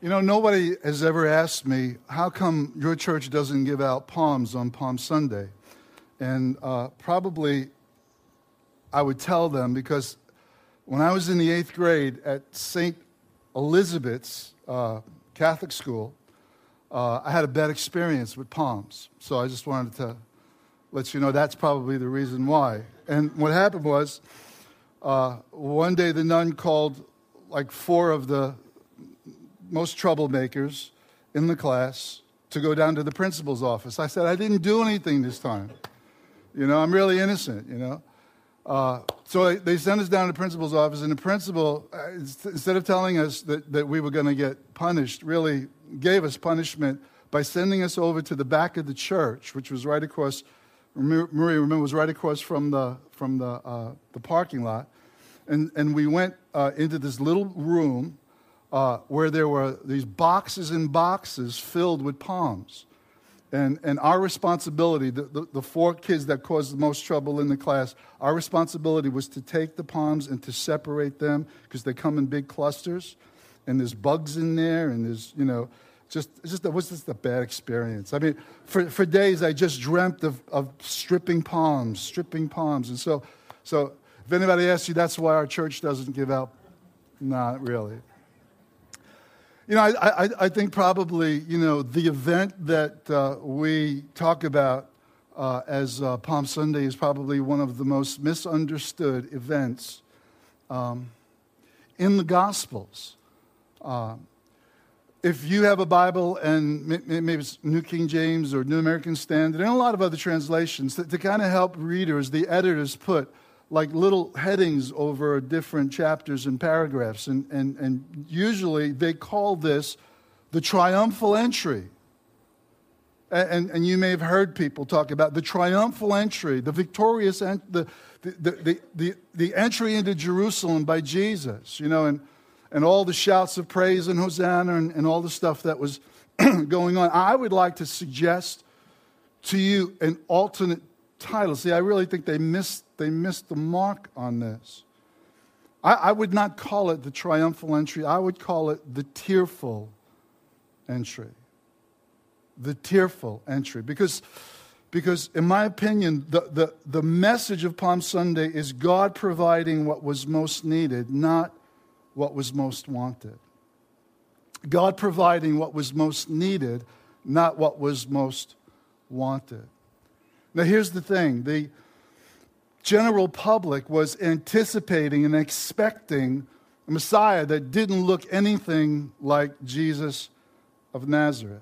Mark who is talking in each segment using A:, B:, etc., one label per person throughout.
A: You know, nobody has ever asked me, how come your church doesn't give out palms on Palm Sunday? And uh, probably I would tell them because when I was in the eighth grade at St. Elizabeth's uh, Catholic school, uh, I had a bad experience with palms. So I just wanted to let you know that's probably the reason why. And what happened was, uh, one day the nun called like four of the most troublemakers in the class to go down to the principal's office. I said, I didn't do anything this time. You know, I'm really innocent, you know. Uh, so they sent us down to the principal's office, and the principal, uh, instead of telling us that, that we were going to get punished, really gave us punishment by sending us over to the back of the church, which was right across, Maria, remember, was right across from the, from the, uh, the parking lot. And, and we went uh, into this little room uh, where there were these boxes and boxes filled with palms. And, and our responsibility, the, the, the, four kids that caused the most trouble in the class, our responsibility was to take the palms and to separate them because they come in big clusters and there's bugs in there and there's, you know, just, just it was just a bad experience. I mean, for, for days I just dreamt of, of stripping palms, stripping palms. And so, so if anybody asks you that's why our church doesn't give out, not really. You know, I, I, I, think probably, you know, the event that uh, we talk about uh, as uh, Palm Sunday is probably one of the most misunderstood events um, in the Gospels. Uh, if you have a Bible and maybe it's New King James or New American Standard and a lot of other translations, to, to kind of help readers, the editors put like little headings over different chapters and paragraphs. And, and, and usually they call this the triumphal entry. And, and you may have heard people talk about the triumphal entry, the victorious, en- the, the, the, the, the entry into Jerusalem by Jesus, you know, and, and all the shouts of praise and Hosanna and, and all the stuff that was going on. I would like to suggest to you an alternate title. See, I really think they missed they missed the mark on this. I, I would not call it the triumphal entry, I would call it the tearful entry. The tearful entry. Because, because in my opinion, the, the, the message of Palm Sunday is God providing what was most needed, not what was most wanted. God providing what was most needed, not what was most wanted. Now, here's the thing the, general public was anticipating and expecting a Messiah that didn't look anything like Jesus of Nazareth.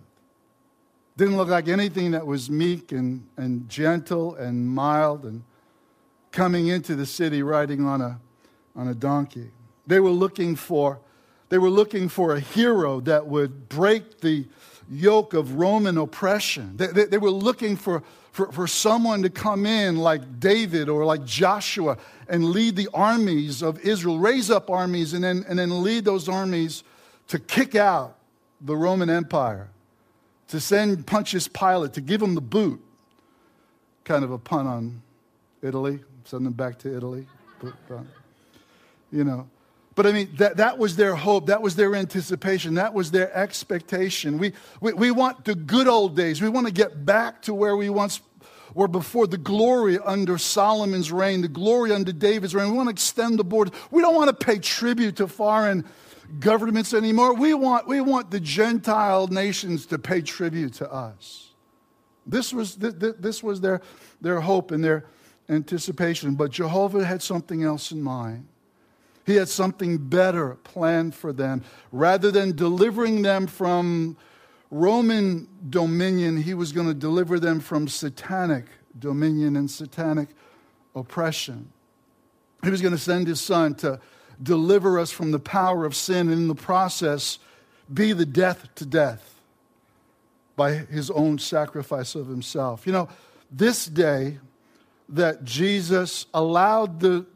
A: Didn't look like anything that was meek and, and gentle and mild and coming into the city riding on a, on a donkey. They were looking for they were looking for a hero that would break the yoke of Roman oppression. They, they, they were looking for for, for someone to come in like David or like Joshua and lead the armies of Israel, raise up armies, and then, and then lead those armies to kick out the Roman Empire, to send Pontius Pilate, to give him the boot. Kind of a pun on Italy, send them back to Italy. But, uh, you know, but I mean, that, that was their hope. That was their anticipation. That was their expectation. We, we, we want the good old days. We want to get back to where we once were before the glory under Solomon's reign, the glory under David's reign. We want to extend the borders. We don't want to pay tribute to foreign governments anymore. We want, we want the Gentile nations to pay tribute to us. This was, this was their, their hope and their anticipation. But Jehovah had something else in mind. He had something better planned for them. Rather than delivering them from Roman dominion, he was going to deliver them from satanic dominion and satanic oppression. He was going to send his son to deliver us from the power of sin and in the process be the death to death by his own sacrifice of himself. You know, this day that Jesus allowed the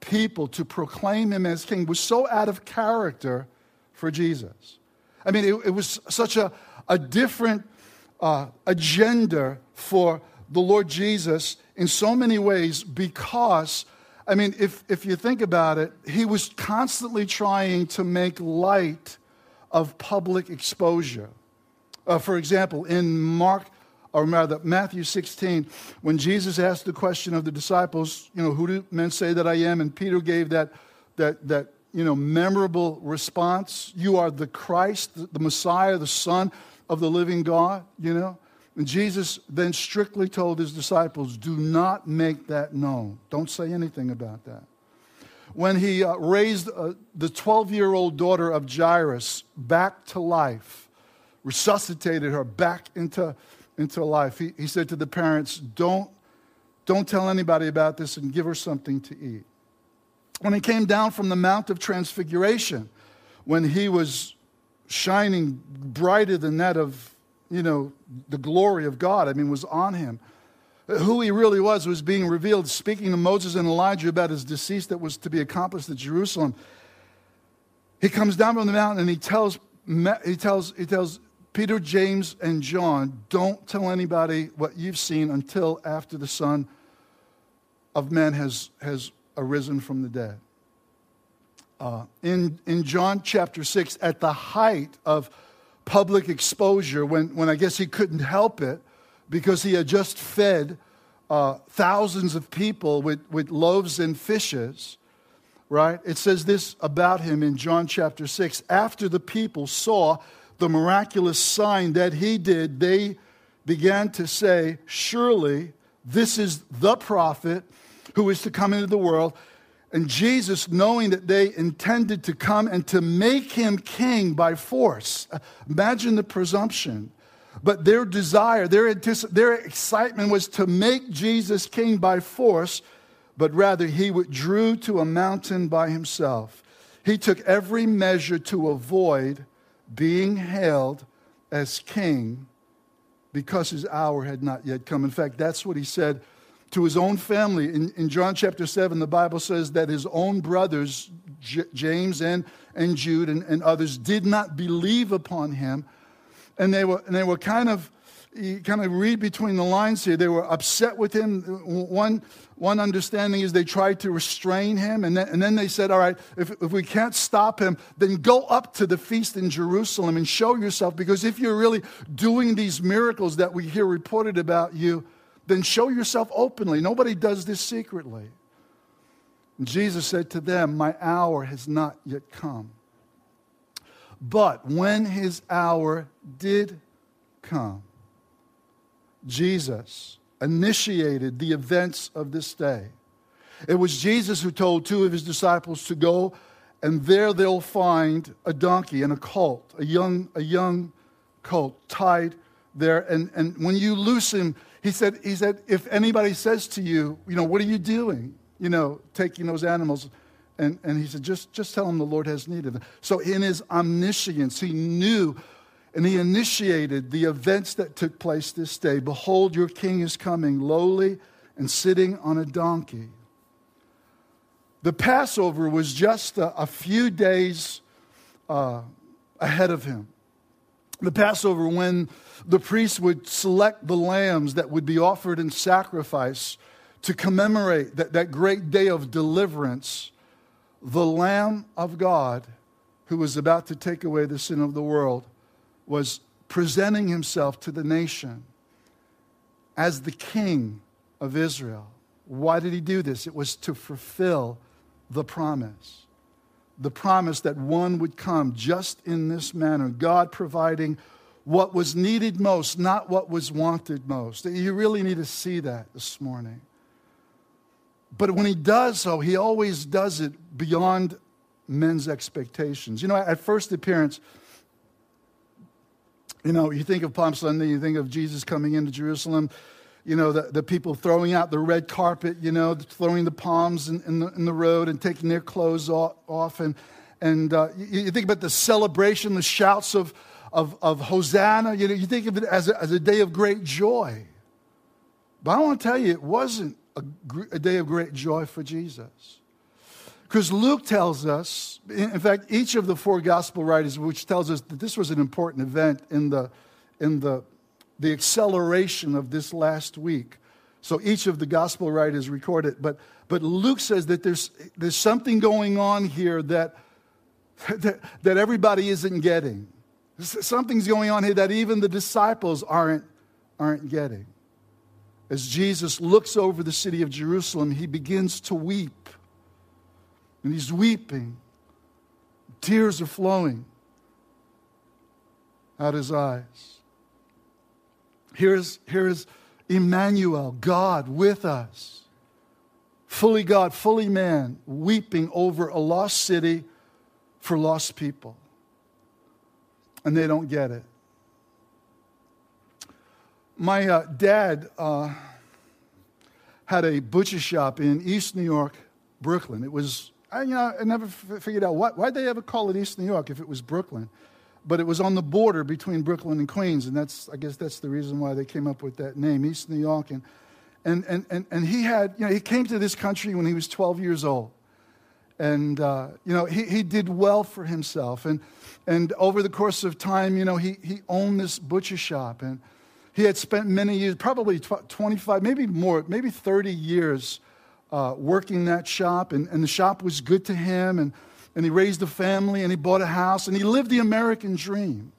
A: people to proclaim him as king was so out of character for Jesus. I mean, it, it was such a, a different uh, agenda for the Lord Jesus in so many ways because, I mean, if, if you think about it, he was constantly trying to make light of public exposure. Uh, for example, in Mark, or rather Matthew 16, when Jesus asked the question of the disciples, you know, who do men say that I am? And Peter gave that, that, that you know, memorable response. You are the Christ, the Messiah, the Son of the living God, you know. And Jesus then strictly told his disciples, do not make that known. Don't say anything about that. When he uh, raised uh, the 12 year old daughter of Jairus back to life, resuscitated her back into, into life, he, he said to the parents, don't, don't tell anybody about this and give her something to eat. When he came down from the Mount of Transfiguration, when he was shining brighter than that of you know, the glory of God, I mean, was on him. Who he really was was being revealed, speaking to Moses and Elijah about his decease that was to be accomplished at Jerusalem. He comes down from the mountain and he tells, he tells, he tells Peter, James, and John, don't tell anybody what you've seen until after the Son of Man has, has arisen from the dead. Uh, in, in John chapter 6, at the height of public exposure when, when I guess he couldn't help it because he had just fed uh, thousands of people with, with loaves and fishes, right? It says this about him in John chapter 6. After the people saw the miraculous sign that he did, they began to say, Surely this is the prophet who is to come into the world. And Jesus, knowing that they intended to come and to make him king by force, imagine the presumption. But their desire, their, their excitement was to make Jesus king by force, but rather he withdrew to a mountain by himself. He took every measure to avoid being hailed as king because his hour had not yet come. In fact, that's what he said to his own family. In, in John chapter 7, the Bible says that his own brothers, J- James and, and Jude and, and others, did not believe upon him. And they were, and they were kind of, you kind of read between the lines here. They were upset with him. One, one understanding is they tried to restrain him. And then, and then they said, All right, if, if we can't stop him, then go up to the feast in Jerusalem and show yourself. Because if you're really doing these miracles that we hear reported about you, then show yourself openly. Nobody does this secretly. And Jesus said to them, My hour has not yet come. But when his hour did come, Jesus initiated the events of this day. It was Jesus who told two of his disciples to go, and there they'll find a donkey and a colt, a young, a young colt tied there. And, and when you loose him, he said, he said, if anybody says to you, you know, what are you doing? You know, taking those animals. And, and he said, just, just tell them the Lord has need of them. So in his omniscience, he knew and he initiated the events that took place this day. Behold, your king is coming, lowly and sitting on a donkey. The Passover was just a, a few days uh, ahead of him. The Passover, when the priests would select the lambs that would be offered in sacrifice to commemorate that, that great day of deliverance. The Lamb of God, who was about to take away the sin of the world, was presenting himself to the nation as the king of Israel. Why did he do this? It was to fulfill the promise. The promise that one would come just in this manner, God providing what was needed most, not what was wanted most. You really need to see that this morning. But when he does so, he always does it beyond men's expectations. You know, at first appearance, you know, you think of Palm Sunday, you think of Jesus coming into Jerusalem, you know, the, the people throwing out the red carpet, you know, throwing the palms in, in, the, in the road and taking their clothes off. And, and uh, you, you think about the celebration, the shouts of, of, of Hosanna. You, know, you think of it as a, as a day of great joy. But I want to tell you, it wasn't a, a day of great joy for Jesus. Because Luke tells us, in fact, each of the four gospel writers, which tells us that this was an important event in the, in the, the acceleration of this last week. So each of the gospel writers record it. But, but Luke says that there's, there's something going on here that that, that everybody isn't getting. Something's going on here that even the disciples aren't, aren't getting. As Jesus looks over the city of Jerusalem, he begins to weep. And he's weeping. Tears are flowing out his eyes. Here's, here's Emmanuel, God with us. Fully God, fully man, weeping over a lost city for lost people. And they don't get it. My uh, dad uh, had a butcher shop in East New York, Brooklyn. It was, I, you know, I never f- figured out what, why'd they ever call it East New York if it was Brooklyn. But it was on the border between Brooklyn and Queens, and that's, I guess that's the reason why they came up with that name, East New York. And, and, and, and, and he had, you know, he came to this country when he was 12 years old. And, uh, you know, he, he did well for himself. And, and over the course of time, you know, he, he owned this butcher shop. And, he had spent many years, probably 25, maybe more, maybe 30 years uh, working that shop, and, and the shop was good to him, and, and he raised a family, and he bought a house, and he lived the American dream.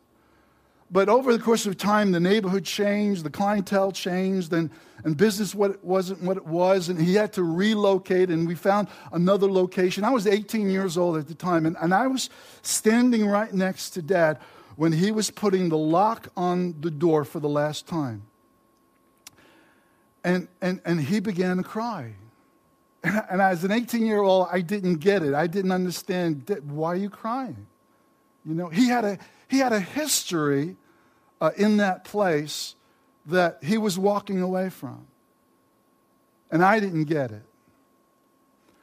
A: But over the course of time, the neighborhood changed, the clientele changed, and, and business what wasn't what it was, and he had to relocate, and we found another location. I was 18 years old at the time, and, and I was standing right next to dad when he was putting the lock on the door for the last time. And, and, and he began to cry. And, as an 18 year old, I didn't get it. I didn't understand why are you crying? You know, he had a, he had a history uh, in that place that he was walking away from. And I didn't get it.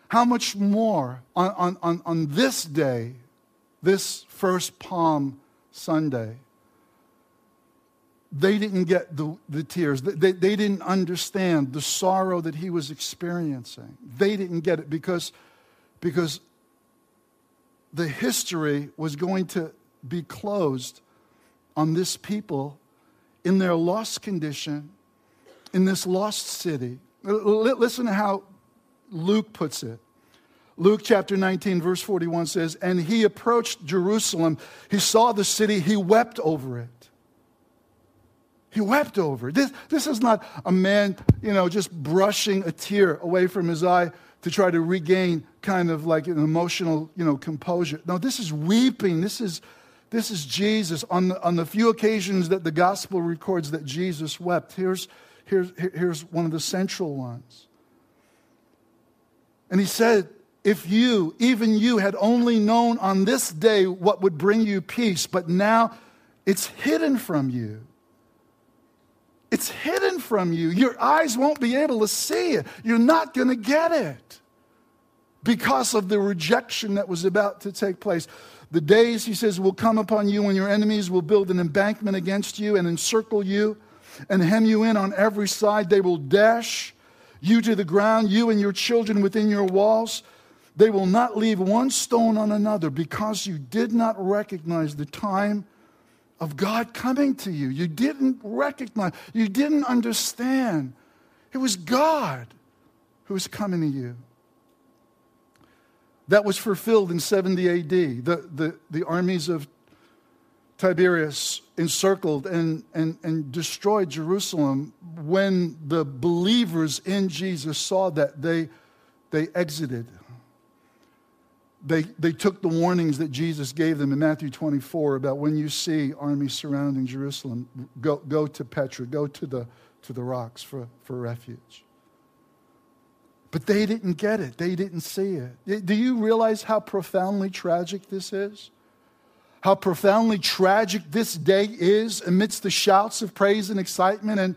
A: How much more on, on, on, on this day, this first Palm Sunday, they didn't get the, the tears. They, they didn't understand the sorrow that he was experiencing. They didn't get it because, because the history was going to be closed on this people in their lost condition, in this lost city. Listen to how Luke puts it. Luke chapter 19, verse 41 says, And he approached Jerusalem. He saw the city. He wept over it. He wept over. This, this is not a man, you know, just brushing a tear away from his eye to try to regain kind of like an emotional, you know, composure. No, this is weeping. This is, this is Jesus. On the, on the few occasions that the gospel records that Jesus wept, here's, here's, here's one of the central ones. And he said, if you, even you, had only known on this day what would bring you peace, but now it's hidden from you. It's hidden from you. Your eyes won't be able to see it. You're not going to get it because of the rejection that was about to take place. The days, he says, will come upon you when your enemies will build an embankment against you and encircle you and hem you in on every side. They will dash you to the ground, you and your children within your walls. They will not leave one stone on another because you did not recognize the time of God coming to you. You didn't recognize, you didn't understand. It was God who was coming to you. That was fulfilled in 70 AD. The, the, the armies of Tiberius encircled and, and, and destroyed Jerusalem. When the believers in Jesus saw that, they, they exited they, they took the warnings that Jesus gave them in Matthew 24 about when you see armies surrounding Jerusalem, go, go to Petra, go to the, to the rocks for, for refuge. But they didn't get it, they didn't see it. Do you realize how profoundly tragic this is? How profoundly tragic this day is amidst the shouts of praise and excitement and,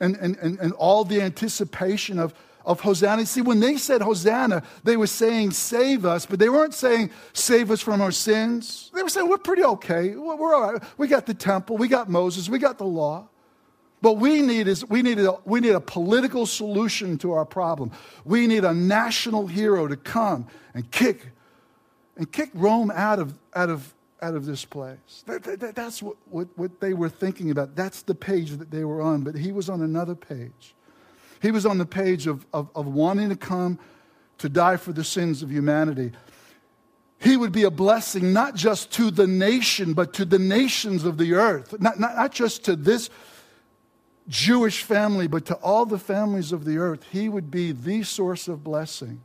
A: and, and, and, and all the anticipation of of Hosanna. See, when they said Hosanna, they were saying, Save us, but they weren't saying, Save us from our sins. They were saying, We're pretty okay. We're all right. We got the temple, we got Moses, we got the law. But we need is we need a, we need a political solution to our problem. We need a national hero to come and kick and kick Rome out of out of out of this place. That, that, that's what, what, what they were thinking about. That's the page that they were on. But he was on another page. He was on the page of, of, of wanting to come to die for the sins of humanity. he would be a blessing not just to the nation, but to the nations of the earth. Not, not, not just to this Jewish family, but to all the families of the earth. He would be the source of blessing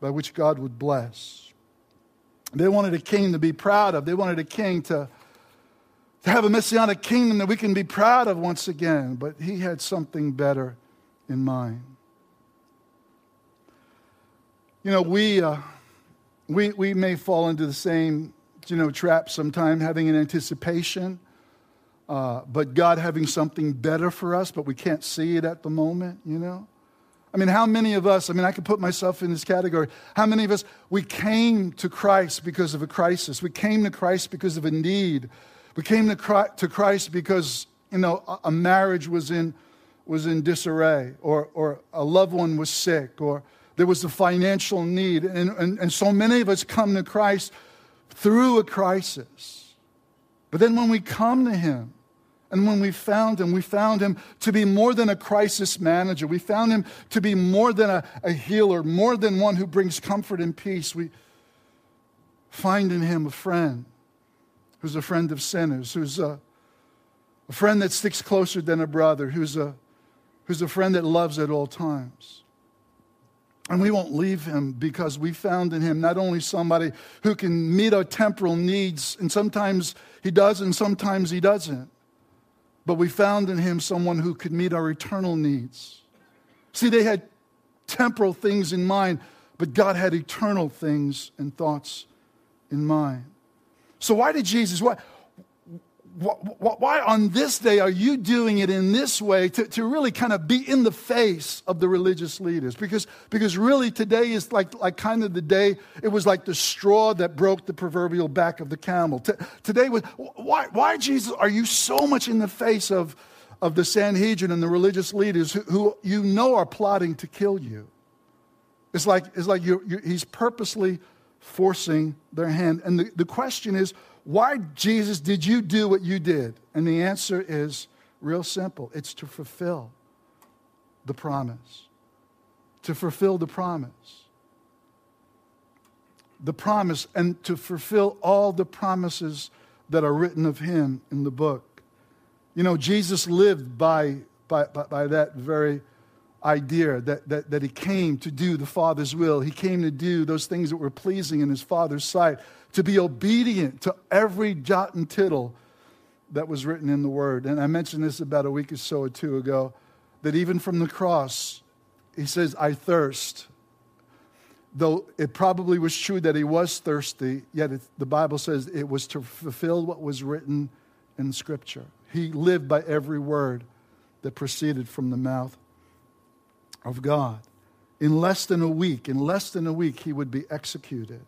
A: by which God would bless. They wanted a king to be proud of, they wanted a king to, to have a messianic kingdom that we can be proud of once again. But he had something better in mind. You know, we. Uh, we, we may fall into the same you know, trap sometime, having an anticipation, uh, but God having something better for us, but we can't see it at the moment, you know? I mean, how many of us, I mean, I could put myself in this category. How many of us, we came to Christ because of a crisis? We came to Christ because of a need. We came to Christ because, you know, a marriage was in, was in disarray, or, or a loved one was sick, or there was a financial need. And, and, and so many of us come to Christ through a crisis. But then when we come to Him, and when we found him, we found him to be more than a crisis manager. We found him to be more than a, a, healer, more than one who brings comfort and peace. We find in him a friend who's a friend of sinners, who's a, a friend that sticks closer than a brother, who's a, who's a friend that loves at all times. And we won't leave him because we found in him not only somebody who can meet our temporal needs, and sometimes he does and sometimes he doesn't, but we found in him someone who could meet our eternal needs. See, they had temporal things in mind, but God had eternal things and thoughts in mind. So, why did Jesus, why, why on this day are you doing it in this way to, to really kind of be in the face of the religious leaders? Because, because really today is like, like kind of the day, it was like the straw that broke the proverbial back of the camel. T- today was, why, why, Jesus, are you so much in the face of, of the Sanhedrin and the religious leaders who, who you know are plotting to kill you? It's like, it's like you're, he's purposely forcing their hand. And the, the question is, why, Jesus, did you do what you did? And the answer is real simple it's to fulfill the promise. To fulfill the promise. The promise, and to fulfill all the promises that are written of him in the book. You know, Jesus lived by, by, by, by that very idea that, that, that he came to do the Father's will. He came to do those things that were pleasing in his Father's sight to be obedient to every jot and tittle that was written in the Word. And I mentioned this about a week or so or two ago that even from the cross, he says, I thirst. Though it probably was true that he was thirsty, yet it, the Bible says it was to fulfill what was written in Scripture. He lived by every word that proceeded from the mouth of God. In less than a week, in less than a week, he would be executed.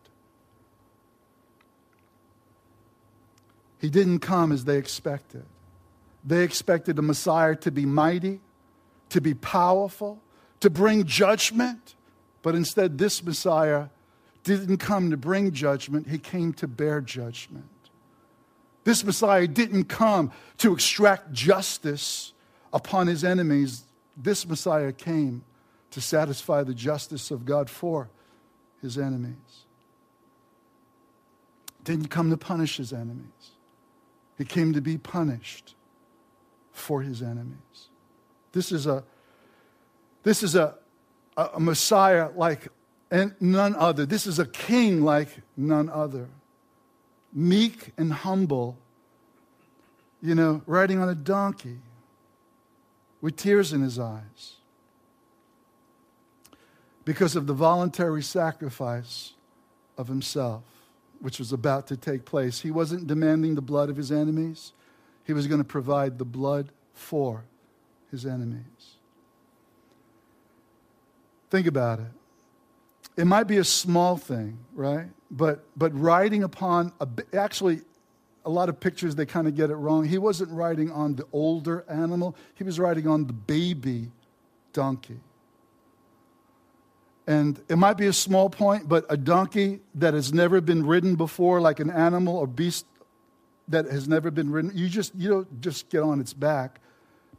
A: He didn't come as they expected. They expected the Messiah to be mighty, to be powerful, to bring judgment. But instead, this Messiah didn't come to bring judgment, he came to bear judgment. This Messiah didn't come to extract justice upon his enemies. This Messiah came to satisfy the justice of God for his enemies. Didn't come to punish his enemies. He came to be punished for his enemies. This is a, this is a, a Messiah like none other. This is a king like none other. Meek and humble, you know, riding on a donkey with tears in his eyes because of the voluntary sacrifice of himself which was about to take place. He wasn't demanding the blood of his enemies, he was going to provide the blood for his enemies. Think about it. It might be a small thing, right? But, but riding upon, a, actually, a lot of pictures, they kind of get it wrong. He wasn't riding on the older animal, he was riding on the baby donkey. And it might be a small point, but a donkey that has never been ridden before, like an animal or beast that has never been ridden, you just you don't just get on its back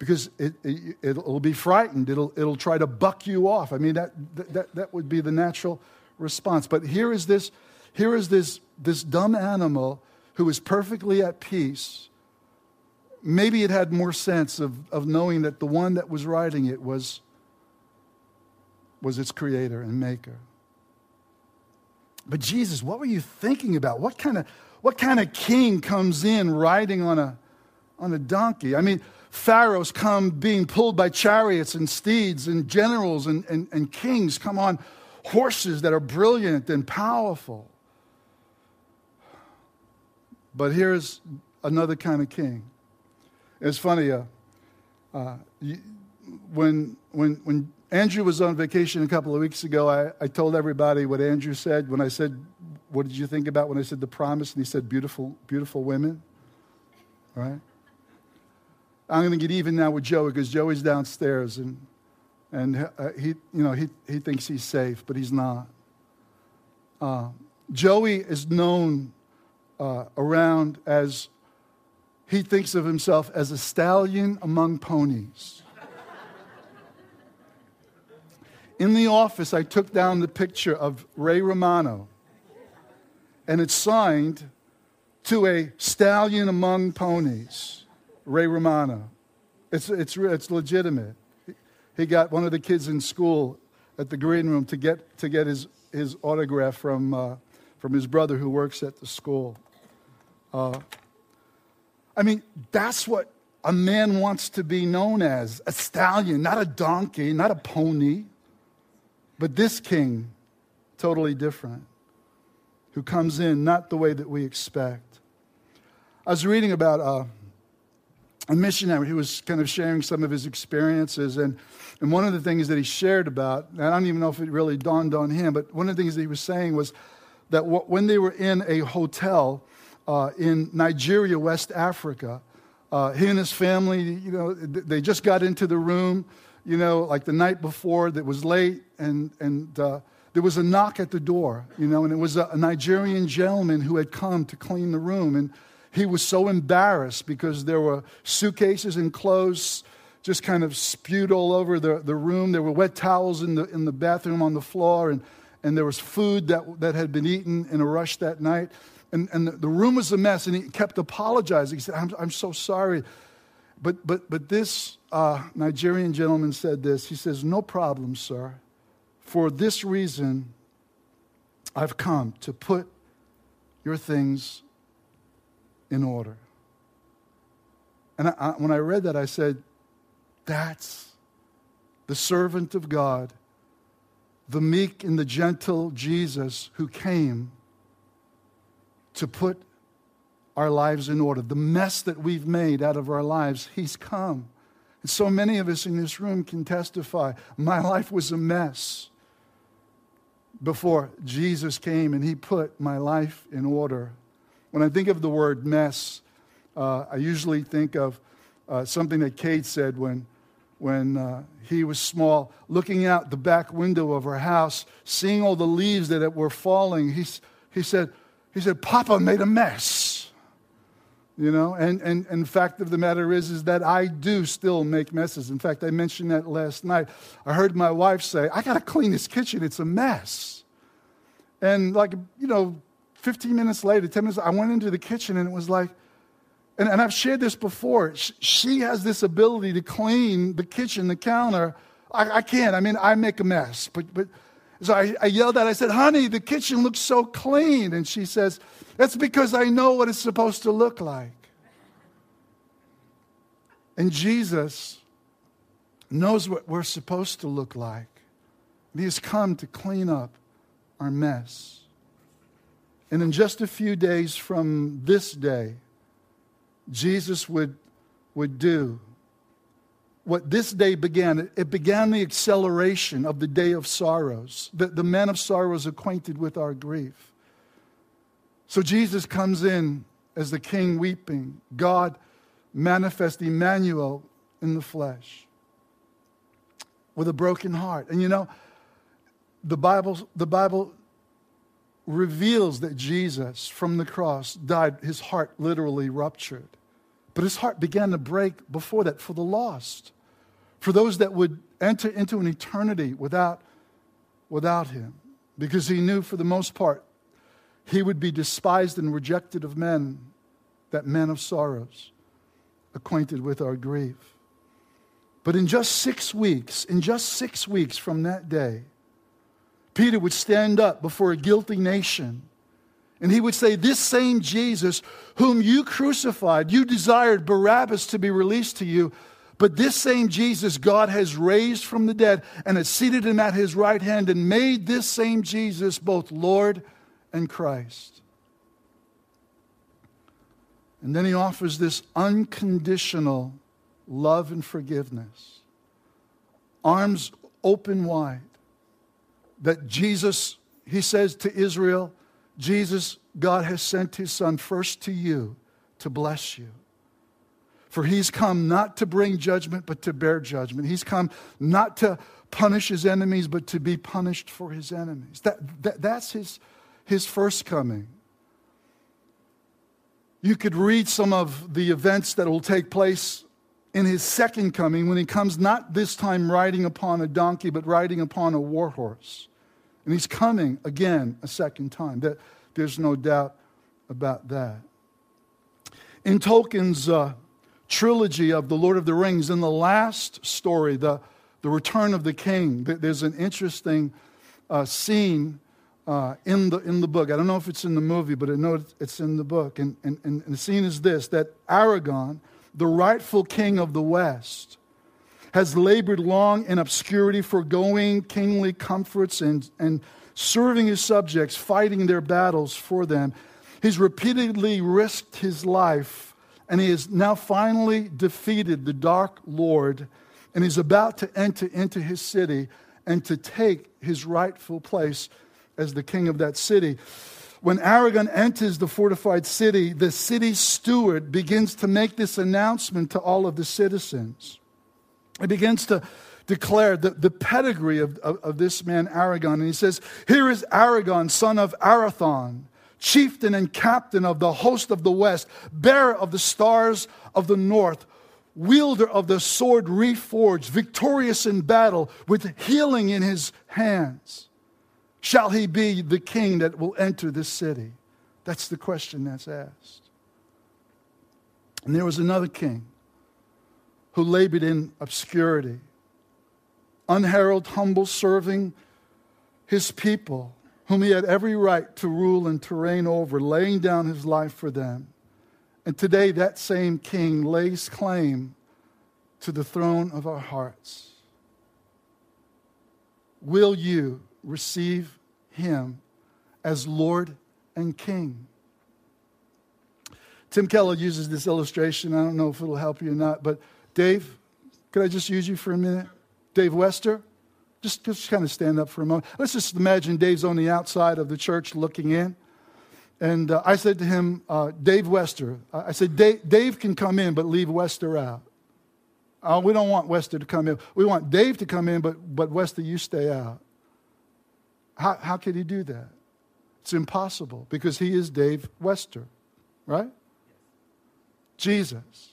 A: because it, it, it'll be frightened. It'll, it'll try to buck you off. I mean, that, that, that would be the natural response. But here is this, here is this, this dumb animal who is perfectly at peace. Maybe it had more sense of, of knowing that the one that was riding it was, was its creator and maker. But Jesus, what were you thinking about? What kind of, what kind of king comes in riding on a, on a donkey? I mean, pharaohs come being pulled by chariots and steeds, and generals and, and, and kings come on horses that are brilliant and powerful. But here's another kind of king. It's funny, uh, uh, when, when, when Andrew was on vacation a couple of weeks ago. I, I told everybody what Andrew said when I said, What did you think about when I said the promise? And he said, Beautiful, beautiful women. Right? I'm going to get even now with Joey because Joey's downstairs and, and uh, he, you know, he, he thinks he's safe, but he's not. Uh, Joey is known uh, around as he thinks of himself as a stallion among ponies. In the office, I took down the picture of Ray Romano, and it's signed to a stallion among ponies, Ray Romano. It's, it's, it's legitimate. He got one of the kids in school at the green room to get, to get his, his autograph from, uh, from his brother who works at the school. Uh, I mean, that's what a man wants to be known as a stallion, not a donkey, not a pony. But this king, totally different, who comes in not the way that we expect. I was reading about uh, a missionary who was kind of sharing some of his experiences. And, and one of the things that he shared about, and I don't even know if it really dawned on him, but one of the things that he was saying was that when they were in a hotel uh, in Nigeria, West Africa, uh, he and his family, you know, they just got into the room you know, like the night before that was late, and, and uh, there was a knock at the door, you know, and it was a, a Nigerian gentleman who had come to clean the room. And he was so embarrassed because there were suitcases and clothes just kind of spewed all over the, the room. There were wet towels in the, in the bathroom on the floor, and, and there was food that, that had been eaten in a rush that night. And, and the, the room was a mess, and he kept apologizing. He said, I'm, I'm so sorry. But, but, but this uh, Nigerian gentleman said this. He says, No problem, sir. For this reason, I've come to put your things in order. And I, I, when I read that, I said, That's the servant of God, the meek and the gentle Jesus who came to put our lives in order. The mess that we've made out of our lives, He's come. And so many of us in this room can testify my life was a mess before Jesus came and He put my life in order. When I think of the word mess, uh, I usually think of uh, something that Kate said when, when uh, he was small, looking out the back window of her house, seeing all the leaves that were falling. He, he, said, he said, Papa made a mess you know? And, and, and fact of the matter is is that i do still make messes. In fact i mentioned that last night. I heard my wife say i got to clean this kitchen. It's a mess. And like you know 15 minutes later 10 minutes i went into the kitchen and it was like and, and i've shared this before. She, she has this ability to clean the kitchen the counter. I, I can't. I mean i make a mess but but so I, I yelled her, I said, honey, the kitchen looks so clean. And she says, that's because I know what it's supposed to look like. And Jesus knows what we're supposed to look like. He has come to clean up our mess. And in just a few days from this day, Jesus would, would do what this day began. It began the acceleration of the day of sorrows, the, the man of sorrows acquainted with our grief. So Jesus comes in as the king weeping, God manifest Emmanuel in the flesh with a broken heart. And you know, the Bible, the Bible reveals that Jesus from the cross died, his heart literally ruptured. But his heart began to break before that for the lost, for those that would enter into an eternity without, without him. Because he knew for the most part, he would be despised and rejected of men, that man of sorrows, acquainted with our grief. But in just six weeks, in just six weeks from that day, Peter would stand up before a guilty nation and he would say, This same Jesus whom you crucified, you desired Barabbas to be released to you, but this same Jesus God has raised from the dead and has seated him at his right hand and made this same Jesus both Lord and Christ. And then he offers this unconditional love and forgiveness, arms open wide, that Jesus, he says to Israel, Jesus, God has sent his son first to you to bless you. For he's come not to bring judgment, but to bear judgment. He's come not to punish his enemies, but to be punished for his enemies. That, that, that's his, his first coming. You could read some of the events that will take place in his second coming when he comes not this time riding upon a donkey, but riding upon a war horse. And he's coming again a second time. That, there's no doubt about that. In Tolkien's uh, trilogy of The Lord of the Rings, in the last story, the, the Return of the King, there's an interesting uh, scene uh, in, the, in the book. I don't know if it's in the movie, but I know it's in the book. And, and, and the scene is this that Aragorn, the rightful king of the West, has labored long in obscurity, foregoing kingly comforts and, and serving his subjects, fighting their battles for them. He's repeatedly risked his life, and he has now finally defeated the Dark Lord, and he's about to enter into his city and to take his rightful place as the king of that city. When Aragorn enters the fortified city, the city steward begins to make this announcement to all of the citizens. He begins to declare the, the pedigree of, of, of this man, Aragorn. And he says, Here is Aragorn, son of Arathorn, chieftain and captain of the host of the west, bearer of the stars of the north, wielder of the sword reforged, victorious in battle, with healing in his hands shall he be the king that will enter this city? That's the question that's asked. And there was another king who labored in obscurity, unheralded, humble, serving his people, whom he had every right to rule and to reign over, laying down his life for them. And today, that same king lays claim to the throne of our hearts. Will you receive him as Lord and King. Tim Keller uses this illustration. I don't know if it'll help you or not, but Dave, could I just use you for a minute? Dave Wester, just, just kind of stand up for a moment. Let's just imagine Dave's on the outside of the church looking in. And uh, I said to him, uh, Dave Wester, I said, Dave, Dave, can come in, but leave Wester out. Uh, we don't want Wester to come in. We want Dave to come in, but, but Wester, you stay out. How, how could he do that? It's impossible because he is Dave Wester, right? Jesus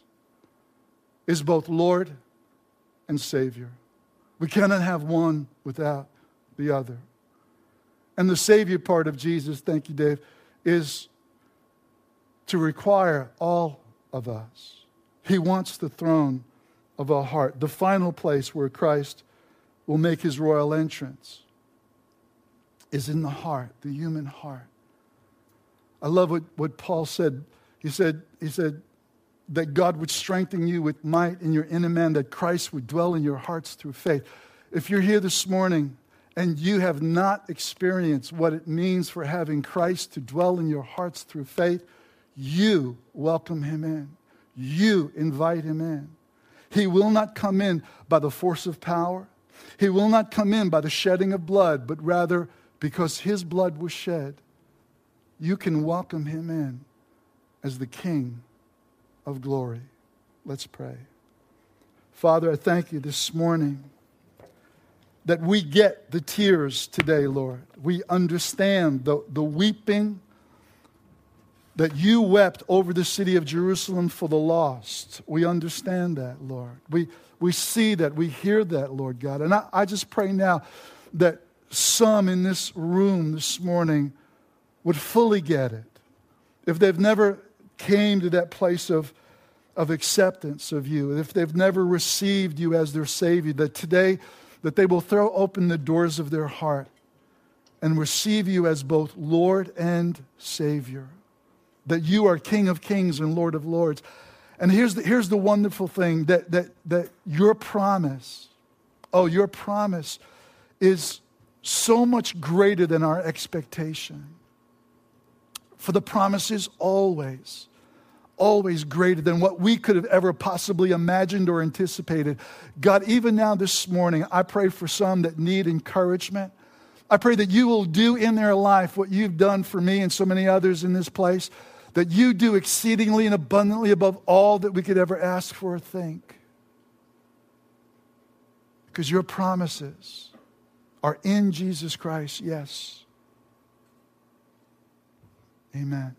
A: is both Lord and Savior. We cannot have one without the other. And the Savior part of Jesus, thank you, Dave, is to require all of us. He wants the throne of our heart, the final place where Christ will make his royal entrance is in the heart, the human heart. I love what, what Paul said. He said, he said that God would strengthen you with might in your inner man, that Christ would dwell in your hearts through faith. If you're here this morning and you have not experienced what it means for having Christ to dwell in your hearts through faith, you welcome him in. You invite him in. He will not come in by the force of power. He will not come in by the shedding of blood, but rather because his blood was shed, you can welcome him in as the King of glory. Let's pray. Father, I thank you this morning that we get the tears today, Lord. We understand the, the weeping that you wept over the city of Jerusalem for the lost. We understand that, Lord. We, we see that. We hear that, Lord God. And I, I just pray now that some in this room this morning would fully get it, if they've never came to that place of, of acceptance of you, if they've never received you as their Savior, that today that they will throw open the doors of their heart and receive you as both Lord and Savior. That you are King of Kings and Lord of Lords. And here's the, here's the wonderful thing that, that, that your promise, oh, your promise is so much greater than our expectation. For the promise is always, always greater than what we could have ever possibly imagined or anticipated. God, even now this morning, I pray for some that need encouragement. I pray that you will do in their life what you've done for me and so many others in this place, that you do exceedingly and abundantly above all that we could ever ask for or think. Because your promises are in Jesus Christ, yes. Amen.